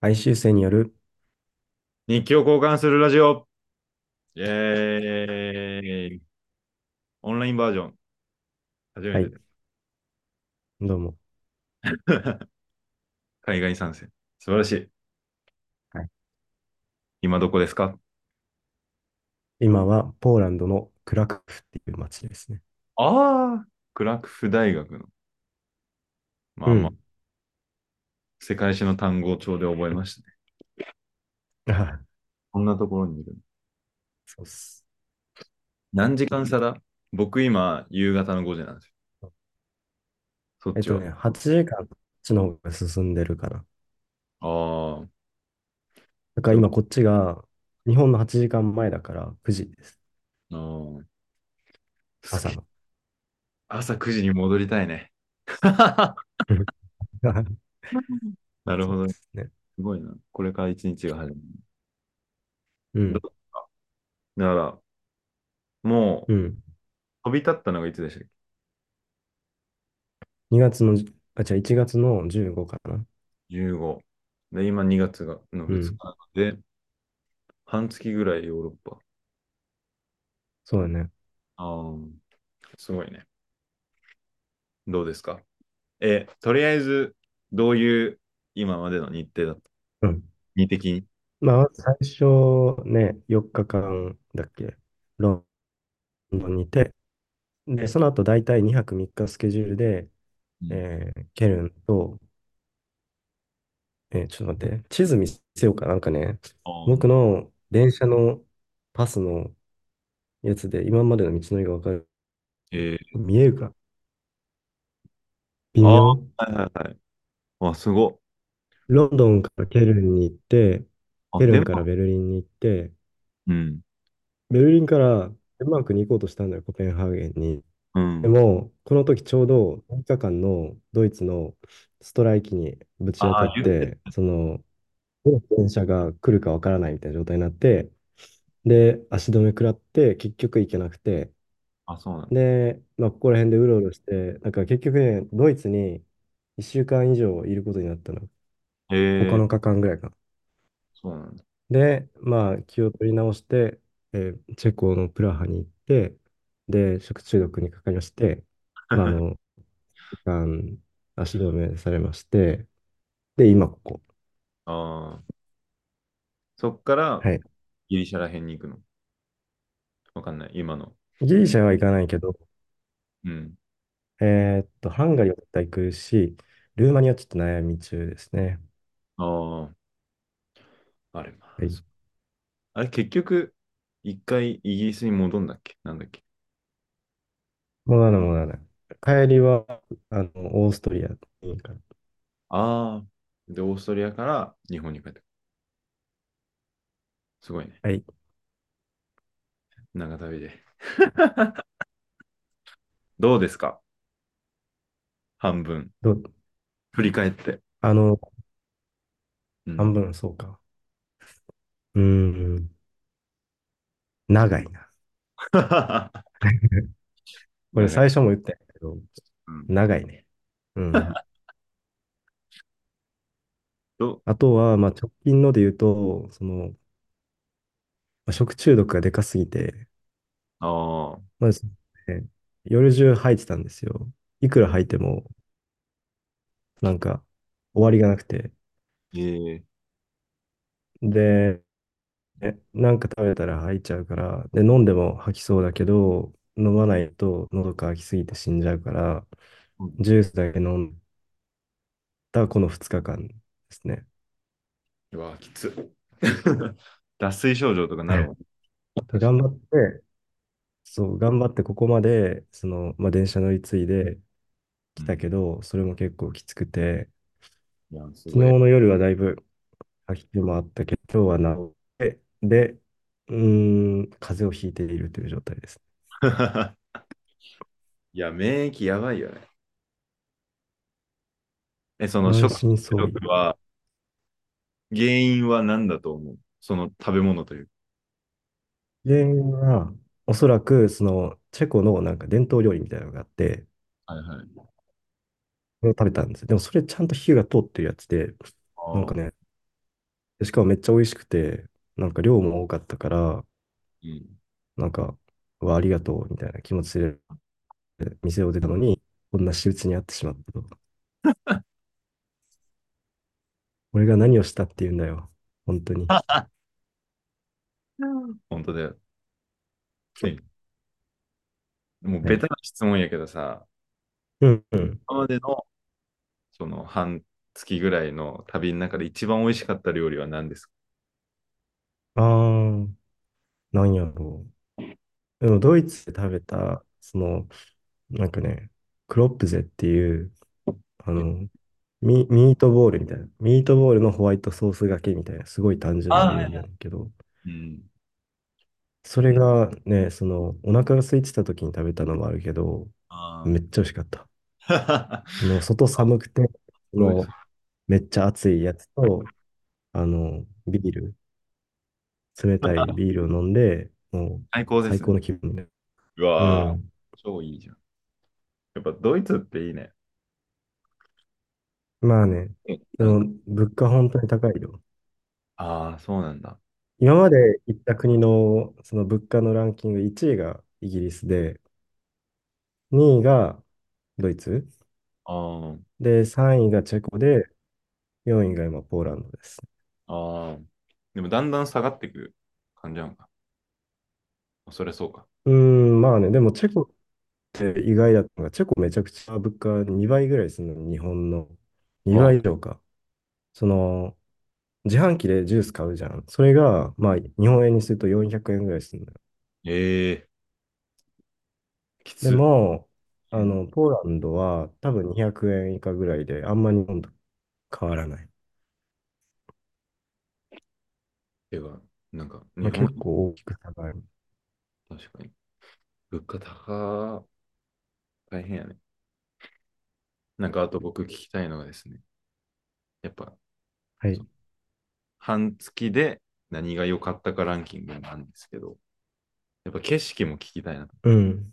哀愁生による、日記を交換するラジオ。イェーイ。オンラインバージョン。初めはい、てです。どうも。海外参戦。素晴らしい。はい、今どこですか？今はポーランドのクラクフっていう街ですね。ああー、クラクフ大学の。まあまあ、うん。世界史の単語帳で覚えましたね。あ こんなところにいる。そうっす。何時間差だ？僕今、夕方の5時なんですよ。そっ。えっとね、8時間こっちの方が進んでるかな。ああ、だから。今こっちが日本の8時間前だから9時です。あ。朝の。朝9時に戻りたいね。なるほどね。ですごいな。これから一日が始まる。どううん。だから、もう、うん。飛び立ったのがいつでしたっけ？2月の、あ、じゃあ1月の15かな。?15。で、今2月がの2うん。日で、半月ぐらいヨーロッパ。そうだね。ああ、すごいね。どうですか？え、とりあえず、どういう今までの日程だった？うん。日的に？まあ、最初ね、4日間だっけ、ロンドンにいて、で、その後大体2泊3日スケジュールで、うん。えーケルンと、えーちょっと待って、地図見せようか。なんかね、僕の電車のパスのやつで今までの道のりがわかる。えー、見えるか？微あ妙あ、はいはいはい。あ、すご。ロンドンからケルンに行って、あ、ケルンから。ベルリンに行って、うん。ベルリンからデンマークに行こうとしたんだよ、コペンハーゲンに。うん。でも、この時ちょうど6日間のドイツのストライキにぶち当たああ、言って。その、どの電車が来るかわからないみたいな状態になって、で、足止め食らって、結局行けなくて、あ、そうなんだ。で、まあ、ここら辺でうろうろして、なんか結局ね、ドイツに1週間以上いることになったの。9えー、日間ぐらいかな。そうなんだ。で、まあ、気を取り直して、えーチェコのプラハに行って、で、食中毒にかかりまして、まあ、あの、時間足止めされまして、で、今ここ。ああ、そっからはい。ギリシャら辺に行くの？わかんない。今の。ギリシャは行かないけど、うん。えーっと、ハンガリーは絶対行くし、ルーマニアはちょっと悩み中ですね。ああ、あれ、まあ、はい。そあれ、結局、一回イギリスに戻んだっけ？なんだっけ？もうならもうなら。帰りは、あの、オーストリアにから。ああー、で、オーストリアから日本に帰ってくる。すごいね。はい。長旅で。どうですか？半分。ど、振り返って。あの、うん。半分、そうか。うーん、長いな。これ。最初も言ったけど、うん。長いね。うん。と、あとは、まあ、直近ので言うと、その、まあ食中毒がでかすぎて、ああ、まず、ね、夜中吐いてたんですよ。いくら吐いても、なんか、終わりがなくて。ええで、えなんか食べたら吐いちゃうから、で、飲んでも吐きそうだけど、飲まないと喉乾きすぎて死んじゃうから、うんジュースだけ飲んだこの2日間ですね。うわ、きつ。脱水症状とかなるもん。確かに。頑張って、そう、頑張ってここまで、その、まあ、電車乗り継いで来たうん。けど、それも結構きつくて、昨日。の夜はだいぶ吐き気もあったけど、今日は治って、で、うーん、風邪をひいているという状態です。いや、免疫やばいよね。え、その満食中身創痍。毒は、原因は何だと思う？その食べ物という。原因は、おそらく、その、チェコのなんか伝統料理みたいなのがあって、はいはい。それを食べたんですよ。でも、それちゃんと火が通ってるやつで、なんかね、でしかもめっちゃ美味しくて、なんか量も多かったから、うん。なんか、わ、ありがとうみたいな気持ちで店を出たのに、こんな仕打ちにあってしまったと。俺が何をしたって言うんだよ。本当に。う ん本当だよ。ねもうはい。ベタな質問やけどさ、うんうん。今までのその半月ぐらいの旅の中で一番美味しかった料理は何ですか？あー、なんやろう。でも、ドイツで食べた、その、なんかね、クロップゼっていう、あえの、ミ、ミートボールみたいな。ミートボールのホワイトソースがけみたいな、すごい単純な料理。ねんけど、うん。それがね、その、お腹が空いてた時に食べたのもあるけど、あめっちゃ美味しかった。の、外寒くて。の、めっちゃ熱いやつと、あの、ビール、冷たい ビールを飲んで、もう、最高ですね。最高の気分になる。うわー、うん。超いいじゃん。やっぱドイツっていいね。まあね、えでも、物価本当に高いよ。ああ、そうなんだ。今まで行った国の、その物価のランキング1位がイギリスで、2位がドイツ、あで、3位がチェコで、4位が今ポーランドです。あ、ああ。でもだんだん下がってくる感じなのか。それそうか。うーん、まあね、でもチェコって意外だったのが、チェコめちゃくちゃ物価2倍ぐらいするのに、日本の2わ、倍以上か。その、自販機でジュース買うじゃん。それが、まあ、日本円にすると400円ぐらいするんだよ。ええきでつ。も、うん。あの、ポーランドは多分200円以下ぐらいで、あんまり日本と変わらない。てか、なんか、まあ、日本、結構大きく差がある。確かに。物価高、大変やね。なんか、あと僕聞きたいのがですね、やっぱ、はい。そ半月で何が良かったかランキングなんですけど、やっぱ景色も聞きたいな。うん。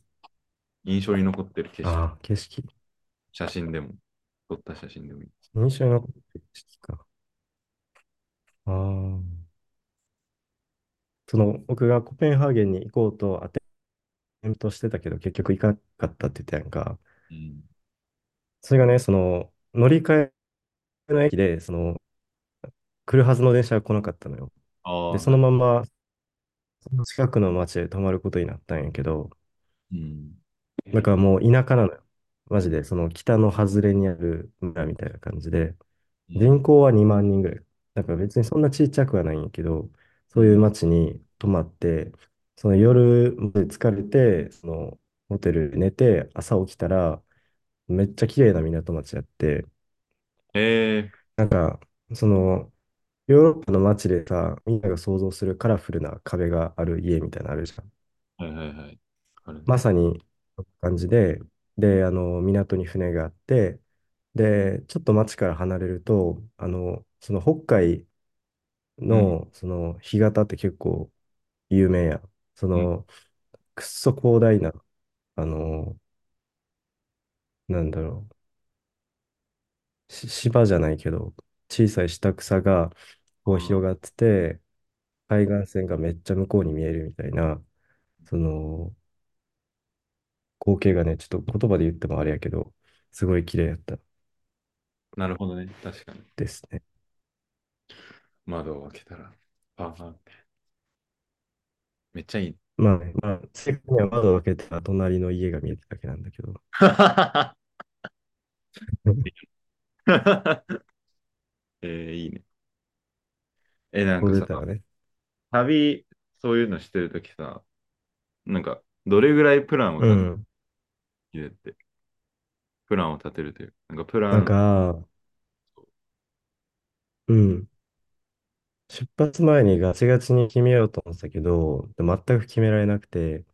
印象に残ってる景色、ああ、景色。写真でも、撮った写真でもいい。印象に残ってる景色か。ああ。その、僕がコペンハーゲンに行こうとアテントしてたけど、結局行かなかったって言ったやんか。うん。それがね、その、乗り換えの駅で、その、来るはずの電車が来なかったのよ。で、そな、のまま、その近くの町で泊まることになったんやけど、うん。だからもう田舎なのよ。マジで、その北の外れにある村みたいな感じで、うん。人口は2万人ぐらい。だから別にそんなちっちゃくはないんやけど、そういううん。町に泊まって、その夜まで疲れて、そのホテルで寝て、朝起きたら、めっちゃ綺麗な港町やって、ええなんか、その、ヨーロッパの街でさ、みんなが想像するカラフルな壁がある家みたいなのあるじゃん。はいはいはい。あ。まさに、感じで、で、あの、港に船があって、で、ちょっと街から離れると、あの、その北海うん。の、その、干潟って結構有名やん。そうん。の、くっそ広大な、あの、なんだろう、し芝じゃないけど、小さい下草がこう広がってて、海岸線がめっちゃ向こうに見えるみたいな、その、光景がね、ちょっと言葉で言ってもあれやけど、すごい綺麗やったなるほどね。確かに。ですね。窓を開けたら、パーって。めっちゃいい。まあね、まあ、正確には窓を開けたら隣の家が見えてるだけなんだけど、えー、いいね。え、なんこかさ、ね。旅、そういうのしてるときさ、なんか、どれぐらいプランを立てうん。るって、プランを立てるという、なんかプラなんン、か、うん。出発前にガチガチに決めようと思ってたけど、全く決められなくて、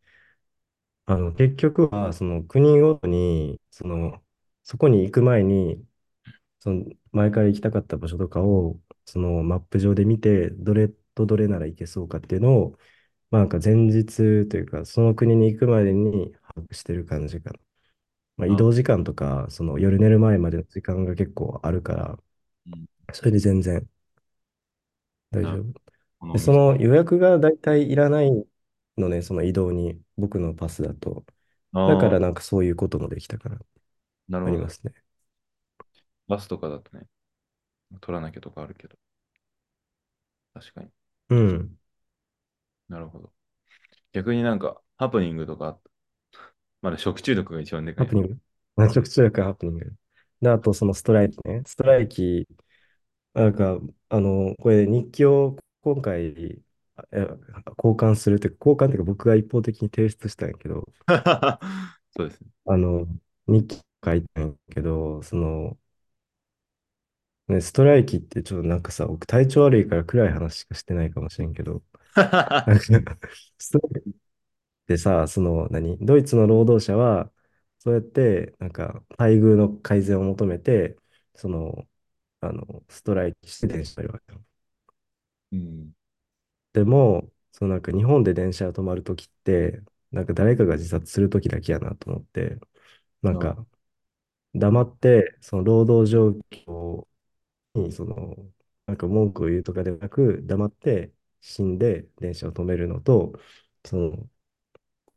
あの、結局は、その国ごとに、その、そこに行く前に、その、前から行きたかった場所とかを、そのマップ上で見て、どれとどれなら行けそうかっていうのを、まあ、なんか前日というか、その国に行くまでに把握してる感じかな。まあ、移あ、動時間とか、その夜寝る前までの時間が結構あるから、うん、それで全然。大丈夫。で、そこの予約が大体いらないのね、その移動に、僕のパスだと。だからなんかそういうこともできたから、なるほど。ありますね。バスとかだとね、取らなきゃとかあるけど。確かに。うん。なるほど。逆になんか、ハプニングとかあった？まだ食中毒が一番でか。ハプニング。南食中学ハプニング。で、あとそのストライキね。ストライキ、なんか、あの、これ日記を今回、え交換するって、交換っていうか僕が一方的に提出したんやけど、そうですね。あの、日記書いたんやけど、その、ね、ストライキってちょっとなんかさ、僕体調悪いから暗い話しかしてないかもしれんけど、なんかストライキってさ、その何、ドイツの労働者は、そうやってなんか待遇の改善を求めて、その、あの、ストライキして電車に乗るわけよ。うん。でも、そのなんか日本で電車が止まるときって、なんか誰かが自殺するときだけやなと思って、なんあか黙って、その労働状況に、その、なんか文句を言うとかではなく、黙って死んで電車を止めるのと、その、こ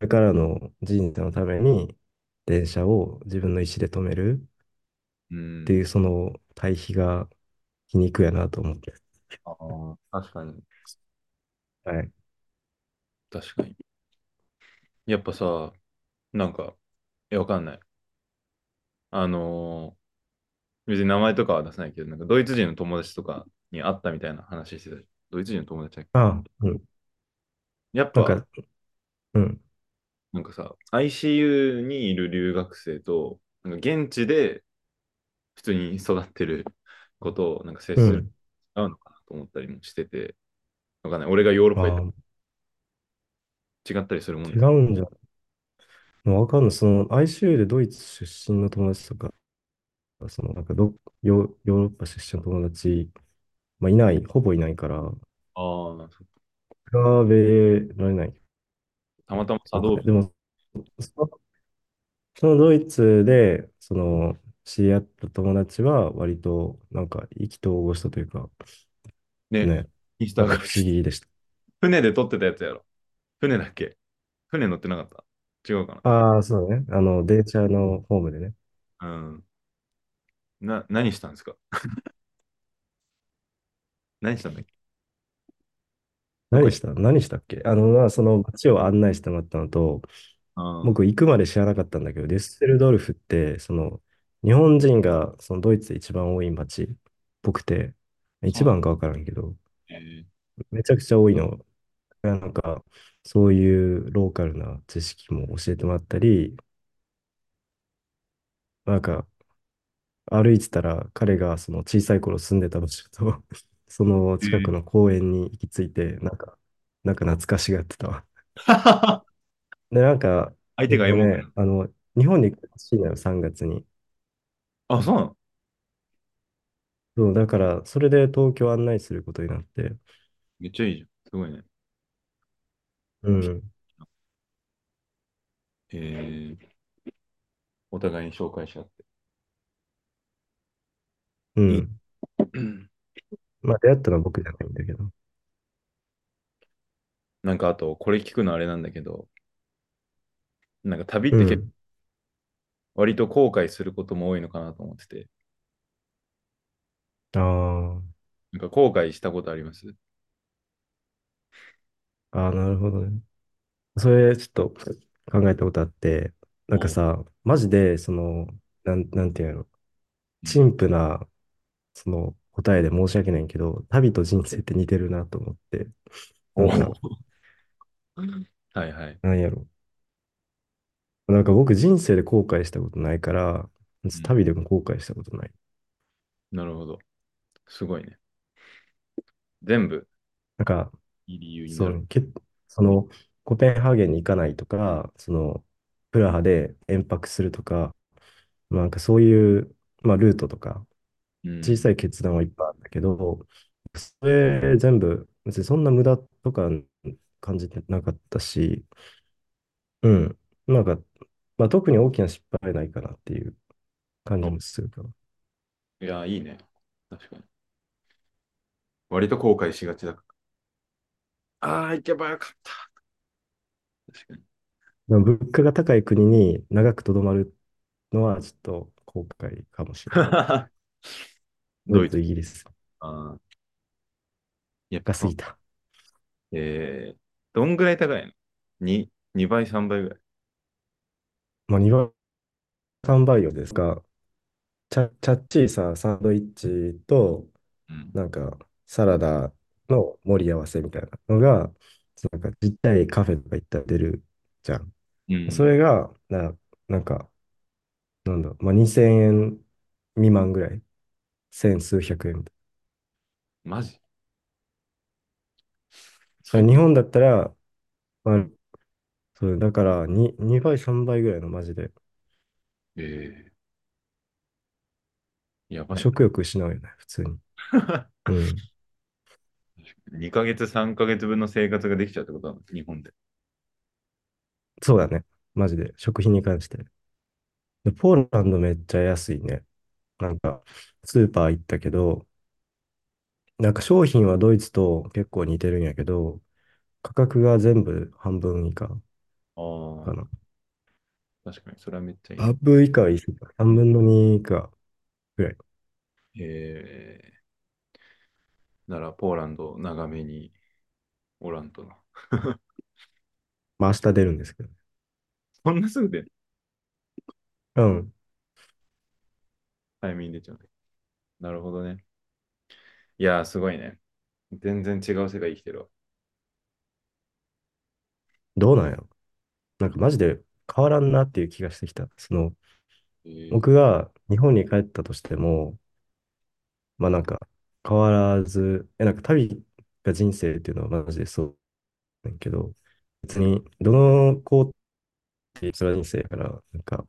れからの人生のために電車を自分の意思で止めるうん。っていう、その対比が皮肉やなと思って。ああ、確かに。はい。確かに。やっぱさ、なんか、え、わかんない。あのー別に名前とかは出せないけど、なんかドイツ人の友達とかに会ったみたいな話してた。ドイツ人の友達だっけ？ああ、うん。やっんか、うん、なんかさ、ICU にいる留学生と、なんか現地で普通に育ってることをなんか接する、うん。違うのかなと思ったりもしてて、わかんない。俺がヨーロッパ行ったら違ったりするもん違ですかうんじゃわかんない。その ICU でドイツ出身の友達とか、そのなんかどヨ、ヨーロッパ出身の友達、まあ、いない、ほぼいないから、ああ、そ比べられないたまたま作のかね。動日。でも、そのそのドイツで、その、知り合った友達は、割と、なんか、意気投合したというか、ね、ね、インスタがなんか不思議でした。船で撮ってたやつやろ。船だっけ？船乗ってなかった？違うかな？ああ、そうね。あの、電車のホームでね。うん。な、何したんですか？何したんだっけ？何した何したっけ？あの、まあ、その街を案内してもらったのと、た僕行くまで知らなかったんだけど、デュッセルドルフって、その、日本人がそのドイツで一番多い街っぽくて。一番かわからんけど、え。ー、めちゃくちゃ多いの。なんか、そういうローカルな知識も教えてもらったり、なんか、歩いてたら彼がその小さい頃住んでた場所と、そのえー近くの公園に行き着いて、なんか、なんか懐かしがってたわ。で、なんか、相手がエモくなる。あの、日本に来てほしいのよ、3月に。あ、そうなの？そう、だから、それで東京案内することになって、めっちゃいいじゃん。すごいね。うん、えー、お互いに紹介し合って。いい。うん。まあ、出会ったのは僕じゃないんだけど。なんかあと、これ聞くのあれなんだけど、なんか旅って結構うん。割と後悔することも多いのかなと思ってて、あなんか後悔したことあります？あ、ああ、なるほどね。それ、ちょっと考えたことあって、なんか。さ、マジで、その、なん、なんていうの、うん陳腐な、その、答えで申し訳ないけど、旅と人生って似てるなと思って、はいはい。なんやろ。なんか僕人生で後悔したことないから、うん、旅でも後悔したことない。なるほど。すごいね。全部なんか、いい理由になる。そその、コペンハーゲンに行かないとか、その、プラハで延泊するとか、まあなんかそういう、まあ、ルートとか、うん。小さい決断はいっぱいあったけど、それ全部、別にそんな無駄とか感じてなかったし、うん。なんか、まあ、特に大きな失敗はないかなっていう感じあもするかな。いや、いいね。確かに。割と後悔しがちだから。ああ、行けばよかった。確かに。でも物価が高い国に長くとどまるのはちょっと後悔かもしれない。ドイツ、ドイギリス。ああ、やっぱ。高すぎた。えー、どんぐらい高いの ?2、2倍、3倍ぐらい。まあ、2倍、3倍よですが、チャ、チャッチーさ、サンドイッチと、うん。なんか、サラダの盛り合わせみたいなのが、なんか、ちっちゃいカフェとか行ったら出るじゃん。うん。それが、な、なんか、なんだ、まあ、2000円未満ぐらい。千数百円みたいマジ日本だったら、まあ、そう、だから2、2倍、3倍ぐらいのマジで、う。えー、やばいな。食欲失うよね、普通に。うん。2ヶ月、3ヶ月分の生活ができちゃうってことなの？日本で。そうだね。マジで。食品に関して。で、ポーランドめっちゃ安いね。なんか、スーパー行ったけど、なんか商品はドイツと結構似てるんやけど、価格が全部半分以下ああ、かな。確かに、それはめっちゃいいね。半分以下は言い過ぎか。3分の2以下ぐらい。えー、なら、ポーランド長めにおらんとな。まあ明日出るんですけど。そんなすぐでうん。早めに出ちゃうね。なるほどね。いやー、すごいね。全然違う世界生きてるわ。どうなんやろ。なんかマジで変わらんなっていう気がしてきた。その、えー、僕が日本に帰ったとしても、まあなんか変わらず、え、なんか旅が人生っていうのはマジでそうだけど、別にどの工程それは人生やから、なんか、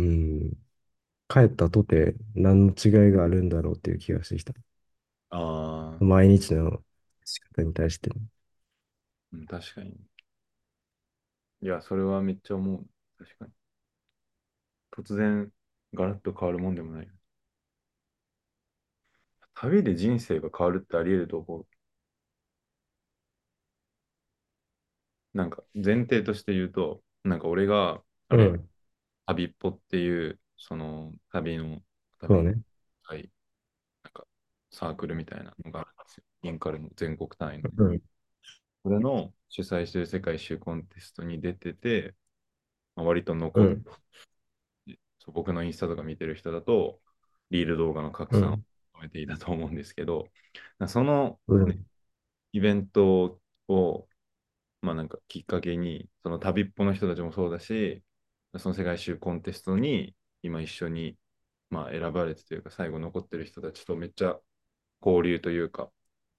うん、帰ったとて何の違いがあるんだろうっていう気がしてきた。ああ、毎日の仕方に対してね。うん、確かに。いや、それはめっちゃ思う。確かに。突然、ガラッと変わるもんでもない。旅で人生が変わるってあり得ると思う。なんか、前提として言うと、なんか俺が、あれ、うん、旅っぽっていう、その旅の、旅の、そうね。はい、なんかサークルみたいなのがあるんですよ。インカレの全国単位のね。うん、これの主催してる世界一周コンテストに出てて、まあ、割と残って、うん、そう僕のインスタとか見てる人だと、リール動画の拡散をうん、止めていたと思うんですけど、その、ね、うん、イベントを、まあなんかきっかけに、その旅っぽの人たちもそうだし、その世界一周コンテストに今一緒に、まあ、選ばれてというか、最後残ってる人たちとめっちゃ交流というか、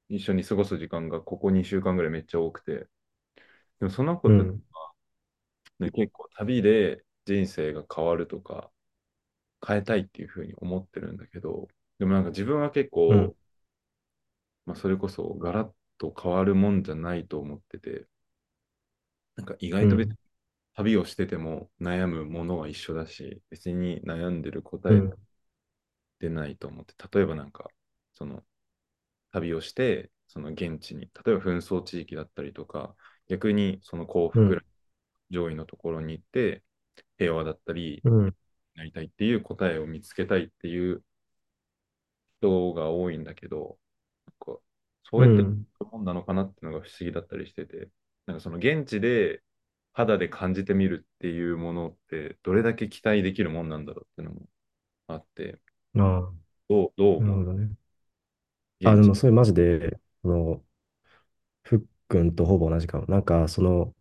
一緒に過ごす時間がここ2週間ぐらいめっちゃ多くて、でもその子たちうん、結構旅で人生が変わるとか、変えたいっていうふうに思ってるんだけど、でもなんか自分は結うん、構、まあ、それこそガラッと変わるもんじゃないと思ってて、なんか意外と別にうん、旅をしてても悩むものは一緒だし、別に悩んでる答えうん、出ないと思って、例えばなんか、その旅をして、その現地に、例えば紛争地域だったりとか、逆にその幸福うん、上位のところに行って、平和だったり、うん、なりたいっていう答えを見つけたいっていう人が多いんだけど、なんかそうやってうん、もんなのかなっていうのが不思議だったりしてて、なんかその現地で肌で感じてみるっていうものってどれだけ期待できるもんなんだろうっていうのもあって、ああ、どう、どう思う？なるほどね。あ。でもそれマジで、あの、ふっくんとほぼ同じかも。なんか、その、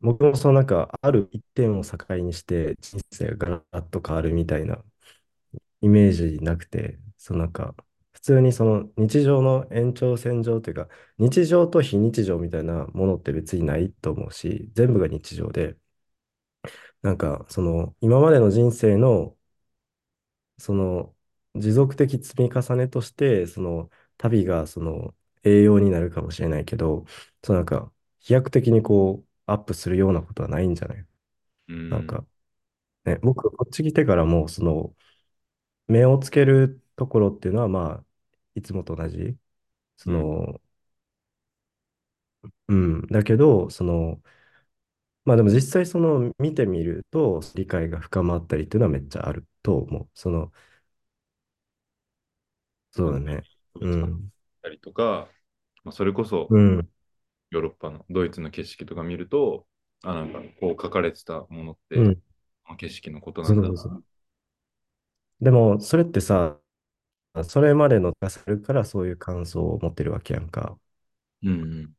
僕もそのなんか、ある一点を境にして人生がガラッと変わるみたいなイメージなくて、そのなんか、普通にその日常の延長線上というか、日常と非日常みたいなものって別にないと思うし、全部が日常で、なんか、その、今までの人生の、その、持続的積み重ねとして、その、旅が、その、栄養になるかもしれないけど、そのなんか、飛躍的にこう、アップするようなことはないんじゃない？うん、なん。か、ね、僕、こっち来てからも、その、目をつけるところっていうのは、まあ、いつもと同じ？そうん。の、うん。だけど、その、まあでも実際その見てみると理解が深まったりっていうのはめっちゃあると思う。その、そうだね。を使っうん。たりとか、まあ、それこそうん。ヨーロッパのドイツの景色とか見ると、あ、なんかこう書かれてたものって、うん。この景色のことなんだうそうそう。でも、それってさ、それまでのがさるからそういう感想を持ってるわけやんか。うん。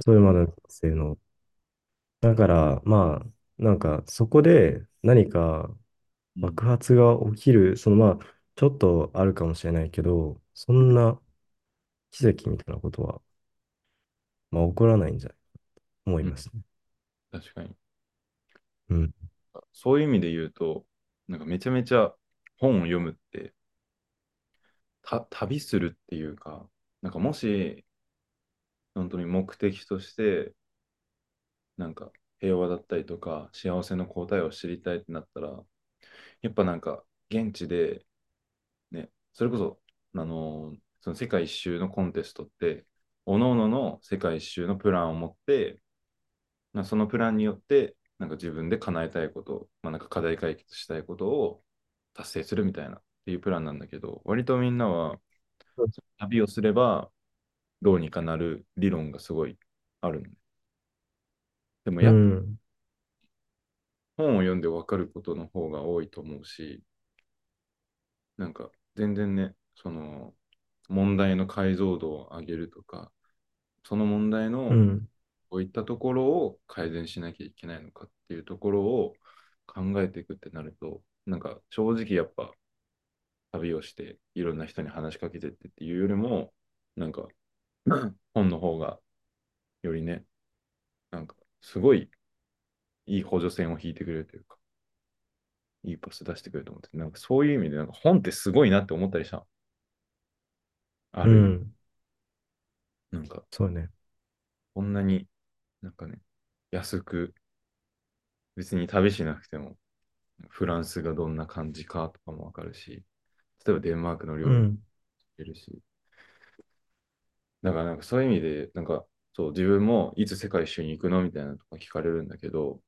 それまでの人生の。だから、まあ、なんかそこで何かうん。爆発が起きる、そのまあ、ちょっとあるかもしれないけど、そんな奇跡みたいなことは、まあ、起こらないんじゃない思いうん。ますね。確かに。うん。そういう意味で言うと、なんかめちゃめちゃ本を読むってた旅するっていうか、なんかもし本当に目的として、なんか平和だったりとか幸せの答えを知りたいってなったら、やっぱなんか現地でね、それこそ、あのーその世界一周のコンテストって、各々の世界一周のプランを持って、まあそのプランによって、なんか自分で叶えたいこと、まあ、なんか課題解決したいことを達成するみたいなっていうプランなんだけど、割とみんなは旅をすればどうにかなる理論がすごいあるのね。でもやっぱうん。本を読んで分かることの方が多いと思うし、なんか全然ね、その問題の解像度を上げるとか、その問題のうん。どういったところを改善しなきゃいけないのかっていうところを考えていくってなると、なんか正直やっぱ旅をしていろんな人に話しかけてってっていうよりも、なんか 本の方がよりね、なんかすごいいい補助線を引いてくれるというか、いいパス出してくれると思って、なんかそういう意味でなんか本ってすごいなって思ったりした。ある。うん。なんかそうね。こんなになんかね、安く別に旅しなくてもフランスがどんな感じかとかもわかるし、例えばデンマークの料理も知っうん。てるし、だからなんかそういう意味で、なんかそう自分もいつ世界一周に行くのみたいなのとか聞かれるんだけど、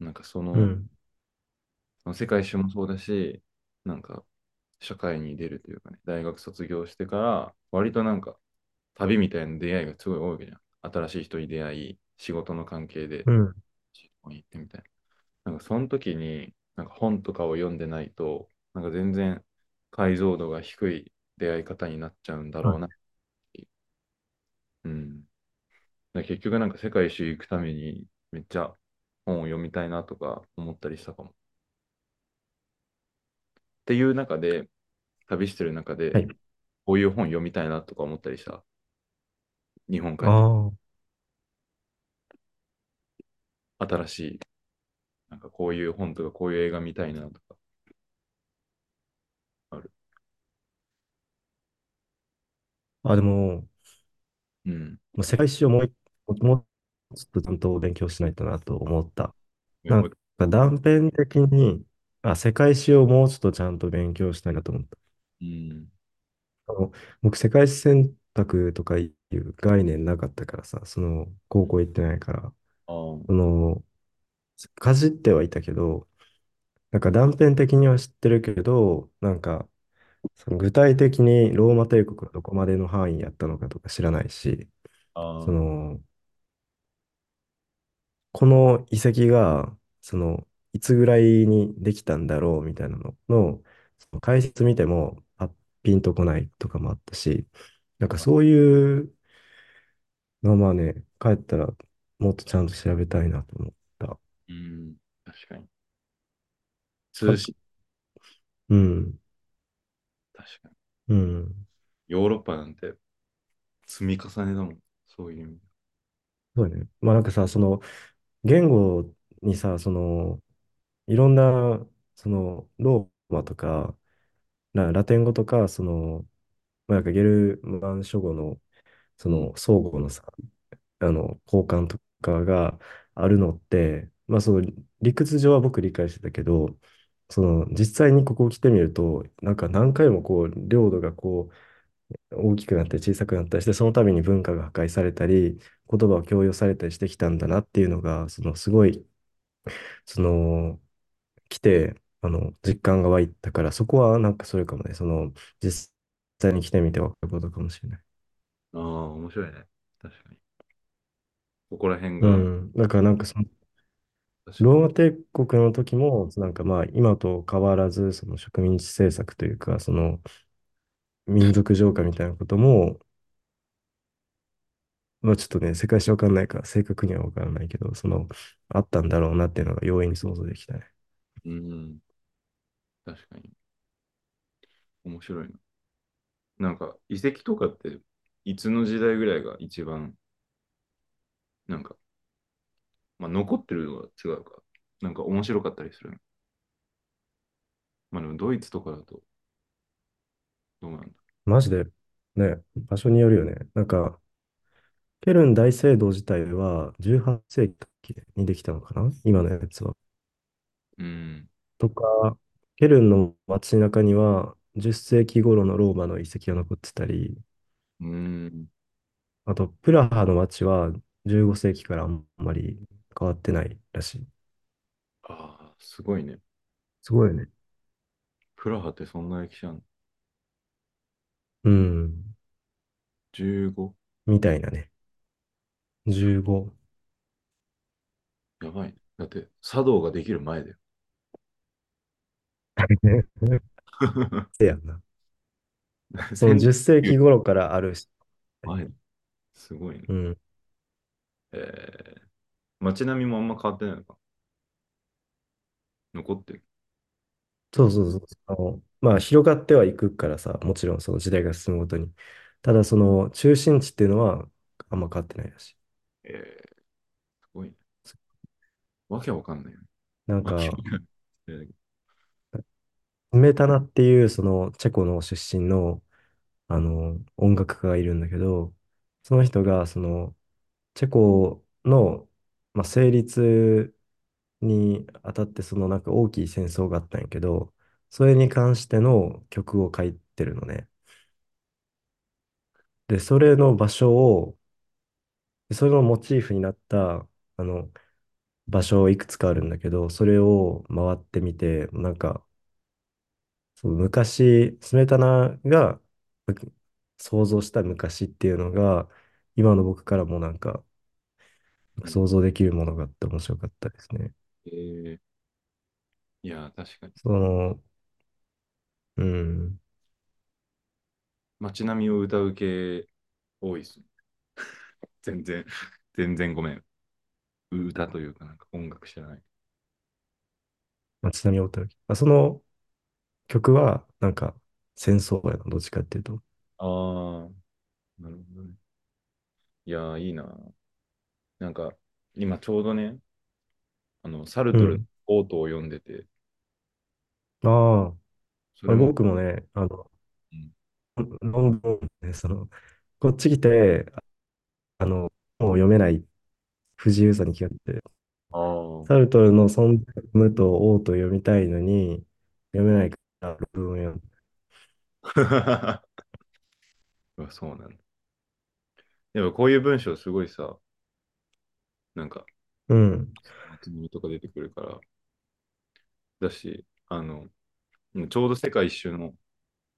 なんかその、うん。その世界一周もそうだし、なんか社会に出るというかね、大学卒業してから割となんか旅みたいな出会いがすごい多いわけじゃん。新しい人に出会い、仕事の関係でうん。に行ってみたいな。なんかその時になんか本とかを読んでないと、なんか全然解像度が低い出会い方になっちゃうんだろうなう。うん。結局なんか世界一周行くためにめっちゃ本を読みたいなとか思ったりしたかも。っていう中で、旅してる中で、はい。こういう本読みたいなとか思ったりした？日本帰ってああ。新しい、なんかこういう本とかこういう映画見たいなとかある。あ、でも、うん。もう世界史をもう一、もうちょっとちゃんと勉強しないとなと思った。なんえおか断片的に、あ、世界史をもうちょっとちゃんと勉強したいなと思った。うん。あの、僕、世界史選択とかいう概念なかったからさ、その、高校行ってないから、ああ、その、かじってはいたけど、なんか断片的には知ってるけど、なんか、その具体的にローマ帝国がどこまでの範囲やったのかとか知らないし、そああ、の、この遺跡が、その、いつぐらいにできたんだろうみたいなのの、その解説見ても、あ、ピンとこないとかもあったし、なんかそういうのはまあね、帰ったらもっとちゃんと調べたいなと思った。うん。確かに。通信、うん。うん。ヨーロッパなんて積み重ねだもん。そういう意味で。そうだね。まあなんかさ、その、言語にさ、その、いろんな、その、ローマとか、ラ、ラテン語とか、その、まあ、なんかゲルマン諸語の、そうん。の、相互のさ、あの、交換とかがあるのって、まあ、その、理屈上は僕理解してたけど、その実際にここ来てみると、なんか何回もこう領土がこう大きくなったり小さくなったりして、その度に文化が破壊されたり、言葉を強要されたりしてきたんだなっていうのが、そのすごい、その来て、あの実感が湧いたから、そこはなんかそれかもね、その実際に来てみて分かることかもしれない。ああ、面白いね。確かに。ここら辺が、うん。だからなんかその確かに。ローマ帝国の時も、なんかまあ今と変わらず、その植民地政策というか、その民族浄化みたいなことも、まあちょっとね、世界史わかんないから正確にはわからないけど、その、あったんだろうなっていうのが容易に想像できたね。うん、確かに。面白いな。なんか、遺跡とかって、いつの時代ぐらいが一番、なんか、まあ、残ってるのは違うか。なんか面白かったりするの。まあでも、ドイツとかだと、どうなんだ。マジで、ね、場所によるよね。なんか、ケルン大聖堂自体は18世紀にできたのかな？今のやつは。うん。とか、ケルンの街中には10世紀頃のローマの遺跡が残ってたり、うん。あと、プラハの街は15世紀からあんまり変わってないらしい。ああ、すごいね。すごいよね。プラハってそんな歴史あんの？うん。?15? みたいなね。15。やばいね。だって、茶道ができる前だよ。せやんな。その戦10世紀頃からあるし。前。すごいね。うん。えー、街並みもあんま変わってないのか。残ってる。そうそうそう。あの、まあ、広がってはいくからさ、もちろんその時代が進むごとに。ただ、その中心地っていうのはあんま変わってないらしい。えー、すごいね。わけわかんないよね。なんか、かんなメタナっていうそのチェコの出身の、あの音楽家がいるんだけど、その人がそのチェコの、まあ、成立にあたってそのなんか大きい戦争があったんやけど、それに関しての曲を書いてるのね。で、それの場所を、それのモチーフになったあの場所いくつかあるんだけど、それを回ってみて、なんかそう昔、スメタナが想像した昔っていうのが、今の僕からもなんか想像できるものがあって面白かったですね。えー、いやー、確かに。その、うん、街並みを歌う系多いっすね。全然、全然ごめん。歌というか、なんか音楽知らない。街並みを歌う。あ、その曲はなんか戦争やな、どっちかっていうと。ああ、なるほどね。いやー、いいな。なんか、今ちょうどね、あの、サルトルのうん。オートを読んでて、ああ、それも、僕もね、あの、うん論文ね、その、こっち来て、あの、もう読めない不自由さに気があって、ああ、サルトルの存在無と王と読みたいのに、読めないから論文を読む。うわそうなんだ。やっぱこういう文章すごいさ、なんか、うん。とか出てくるから、だし、あの、ちょうど世界一周の、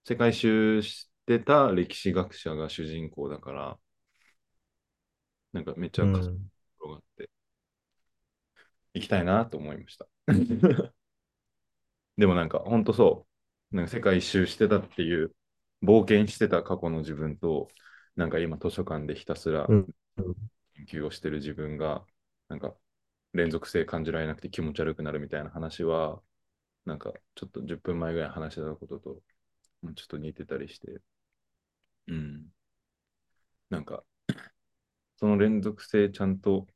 世界一周してた歴史学者が主人公だから、なんかめっちゃ重なるとうがあって、行きたいなと思いました。でもなんか、ほんとそう、なんか世界一周してたっていう、冒険してた過去の自分と、なんか今図書館でひたすらうん。研究をしてる自分が、なんか連続性感じられなくて気持ち悪くなるみたいな話は、なんかちょっと10分前ぐらい話したことと、ちょっと似てたりして、うん。なんか、その連続性ちゃんと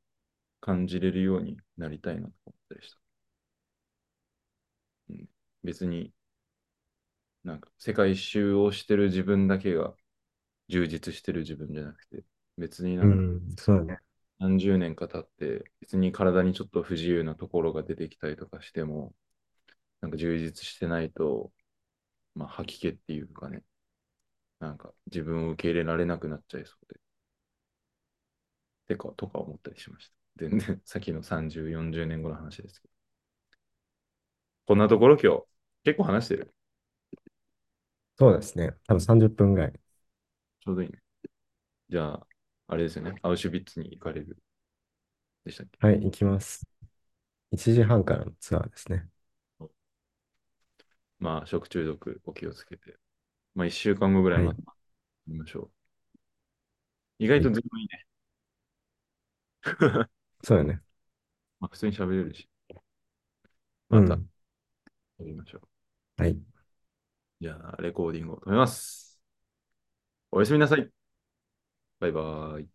感じれるようになりたいなと思ったりした。うん、別になんか世界一周をしてる自分だけが充実してる自分じゃなくて、別になんかうん。そうね。何十年か経って、別に体にちょっと不自由なところが出てきたりとかしても、なんか充実してないと、まあ、吐き気っていうかね、なんか自分を受け入れられなくなっちゃいそうで。てか、とか思ったりしました。全然、先の30、40年後の話ですけど。こんなところ今日、結構話してる。そうですね。多分30分ぐらい。ちょうどいいね。じゃあ、あれですよね。アウシュビッツに行かれる。でしたっけ？はい、行きます。1時半からのツアーですね。まあ、食中毒お気をつけて。まあ、1週間後ぐらいまでは見ましょう。意外とずっといいね。そうよね。まあ、普通に喋れるし。また、うん。やりましょう。はい。じゃあ、レコーディングを止めます。おやすみなさい。バイバイ。